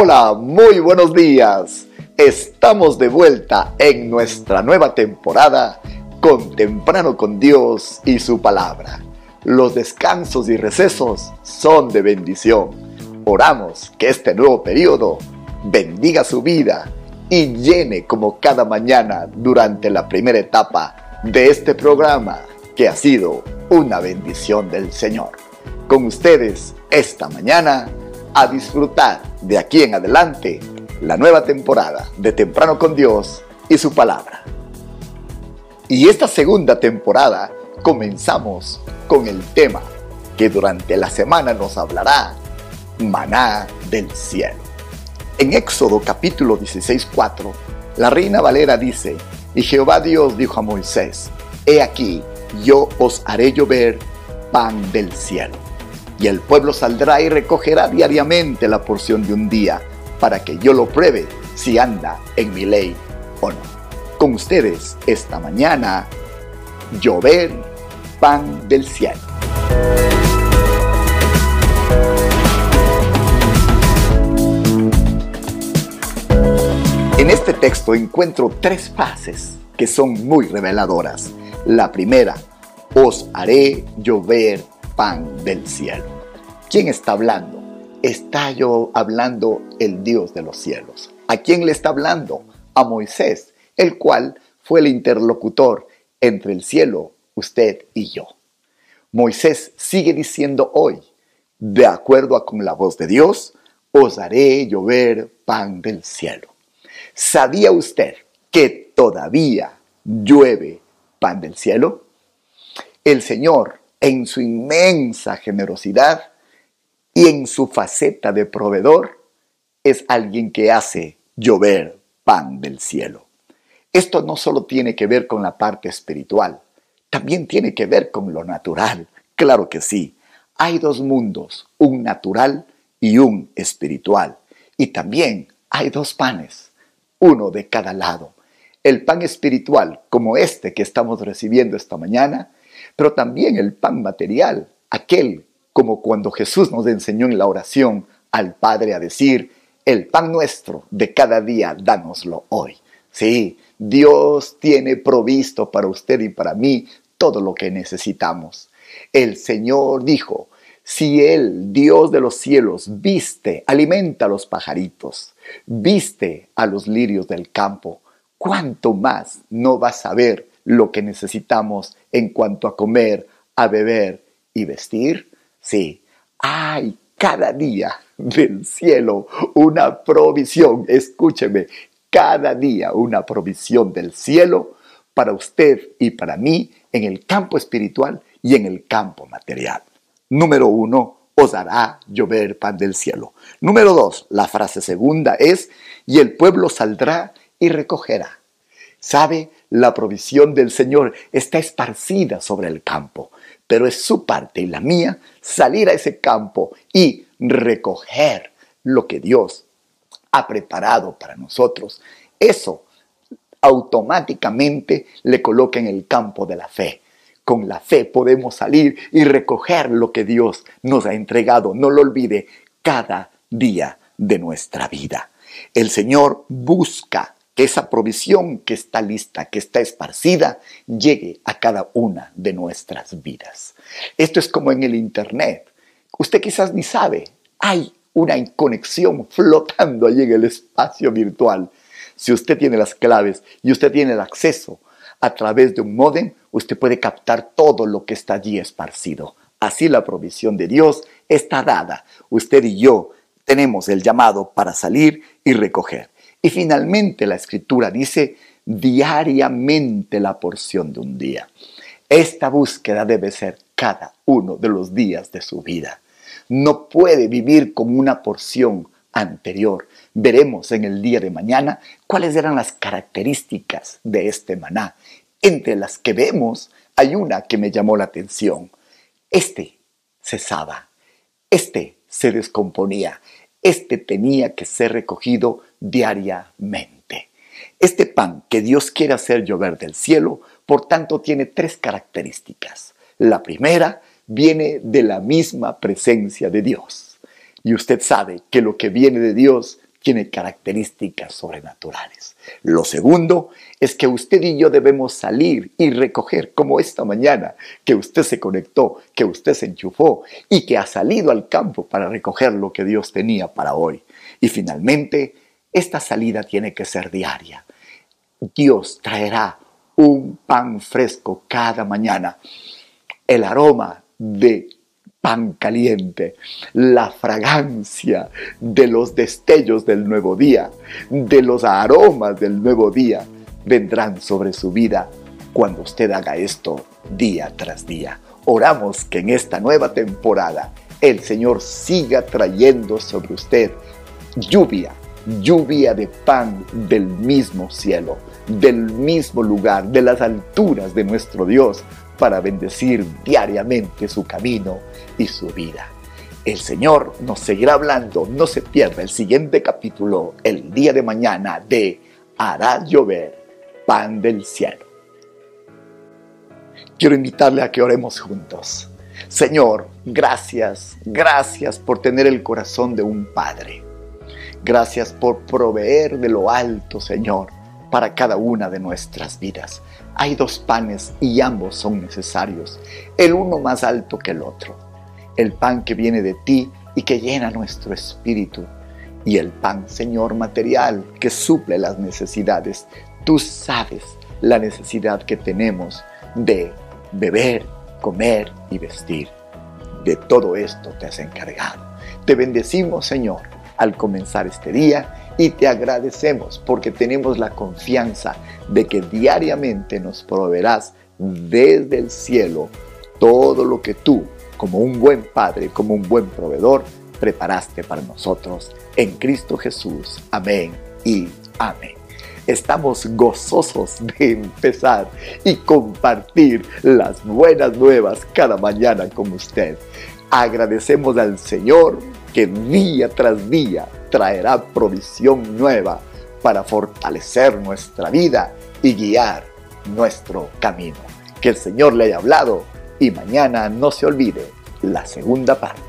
Hola, muy buenos días. Estamos de vuelta en nuestra nueva temporada con Temprano con Dios y su palabra. Los descansos y recesos son de bendición. Oramos que este nuevo periodo bendiga su vida y llene como cada mañana durante la primera etapa de este programa que ha sido una bendición del Señor. Con ustedes esta mañana a disfrutar de aquí en adelante la nueva temporada de Temprano con Dios y su palabra. Y esta segunda temporada comenzamos con el tema que durante la semana nos hablará maná del cielo. En Éxodo capítulo 16, 4, la reina Valera dice, y Jehová Dios dijo a Moisés, he aquí, yo os haré llover pan del cielo. Y el pueblo saldrá y recogerá diariamente la porción de un día, para que yo lo pruebe si anda en mi ley o no. Con ustedes esta mañana, llover pan del cielo. En este texto encuentro tres frases que son muy reveladoras. La primera, os haré llover pan del cielo. ¿Quién está hablando? Está yo hablando el Dios de los cielos. ¿A quién le está hablando? A Moisés, el cual fue el interlocutor entre el cielo, usted y yo. Moisés sigue diciendo hoy, de acuerdo con la voz de Dios, os haré llover pan del cielo. ¿Sabía usted que todavía llueve pan del cielo? El Señor, en su inmensa generosidad y en su faceta de proveedor, es alguien que hace llover pan del cielo. Esto no solo tiene que ver con la parte espiritual, también tiene que ver con lo natural. Claro que sí. Hay dos mundos, un natural y un espiritual. Y también hay dos panes uno de cada lado. El pan espiritual, como este que estamos recibiendo esta mañana, pero también el pan material, aquel como cuando Jesús nos enseñó en la oración al Padre a decir, el pan nuestro de cada día, dánoslo hoy. Sí, Dios tiene provisto para usted y para mí todo lo que necesitamos. El Señor dijo, si el Dios de los cielos, viste, alimenta a los pajaritos, viste a los lirios del campo, ¿cuánto más no vas a ver lo que necesitamos en cuanto a comer, a beber y vestir? Sí, hay cada día del cielo una provisión, escúcheme, cada día una provisión del cielo para usted y para mí en el campo espiritual y en el campo material. Número uno, os hará llover pan del cielo. Número dos, la frase segunda es, y el pueblo saldrá y recogerá. ¿Sabe? La provisión del Señor está esparcida sobre el campo, pero es su parte y la mía salir a ese campo y recoger lo que Dios ha preparado para nosotros. Eso automáticamente le coloca en el campo de la fe con la fe podemos salir y recoger lo que Dios nos ha entregado. No lo olvide, cada día de nuestra vida. El Señor busca que esa provisión que está lista, que está esparcida, llegue a cada una de nuestras vidas. Esto es como en el Internet. Usted quizás ni sabe, hay una conexión flotando allí en el espacio virtual. Si usted tiene las claves y usted tiene el acceso a través de un modem, usted puede captar todo lo que está allí esparcido. Así la provisión de Dios está dada. Usted y yo tenemos el llamado para salir y recoger. Y finalmente la escritura dice diariamente la porción de un día. Esta búsqueda debe ser cada uno de los días de su vida. No puede vivir con una porción anterior. Veremos en el día de mañana cuáles eran las características de este maná. Entre las que vemos hay una que me llamó la atención. Este cesaba, este se descomponía, este tenía que ser recogido diariamente. Este pan que Dios quiere hacer llover del cielo, por tanto, tiene tres características. La primera viene de la misma presencia de Dios. Y usted sabe que lo que viene de Dios tiene características sobrenaturales. Lo segundo es que usted y yo debemos salir y recoger, como esta mañana, que usted se conectó, que usted se enchufó y que ha salido al campo para recoger lo que Dios tenía para hoy. Y finalmente, esta salida tiene que ser diaria. Dios traerá un pan fresco cada mañana. El aroma de pan caliente, la fragancia de los destellos del nuevo día, de los aromas del nuevo día, vendrán sobre su vida cuando usted haga esto día tras día. Oramos que en esta nueva temporada el Señor siga trayendo sobre usted lluvia, lluvia de pan del mismo cielo, del mismo lugar, de las alturas de nuestro Dios, para bendecir diariamente su camino y su vida. El Señor nos seguirá hablando, no se pierda el siguiente capítulo el día de mañana de Hará llover pan del cielo. Quiero invitarle a que oremos juntos. Señor, gracias, gracias por tener el corazón de un Padre. Gracias por proveer de lo alto, Señor, para cada una de nuestras vidas. Hay dos panes y ambos son necesarios, el uno más alto que el otro. El pan que viene de ti y que llena nuestro espíritu, y el pan, Señor, material que suple las necesidades. Tú sabes la necesidad que tenemos de beber, comer y vestir. De todo esto te has encargado. Te bendecimos, Señor, al comenzar este día y te agradecemos porque tenemos la confianza de que diariamente nos proveerás desde el cielo todo lo que tú, como un buen padre, como un buen proveedor, preparaste para nosotros en Cristo Jesús. Amén y amén. Estamos gozosos de empezar y compartir las buenas nuevas cada mañana con usted. Agradecemos al Señor que día tras día traerá provisión nueva para fortalecer nuestra vida y guiar nuestro camino. Que el Señor le haya hablado y mañana no se olvide la segunda parte.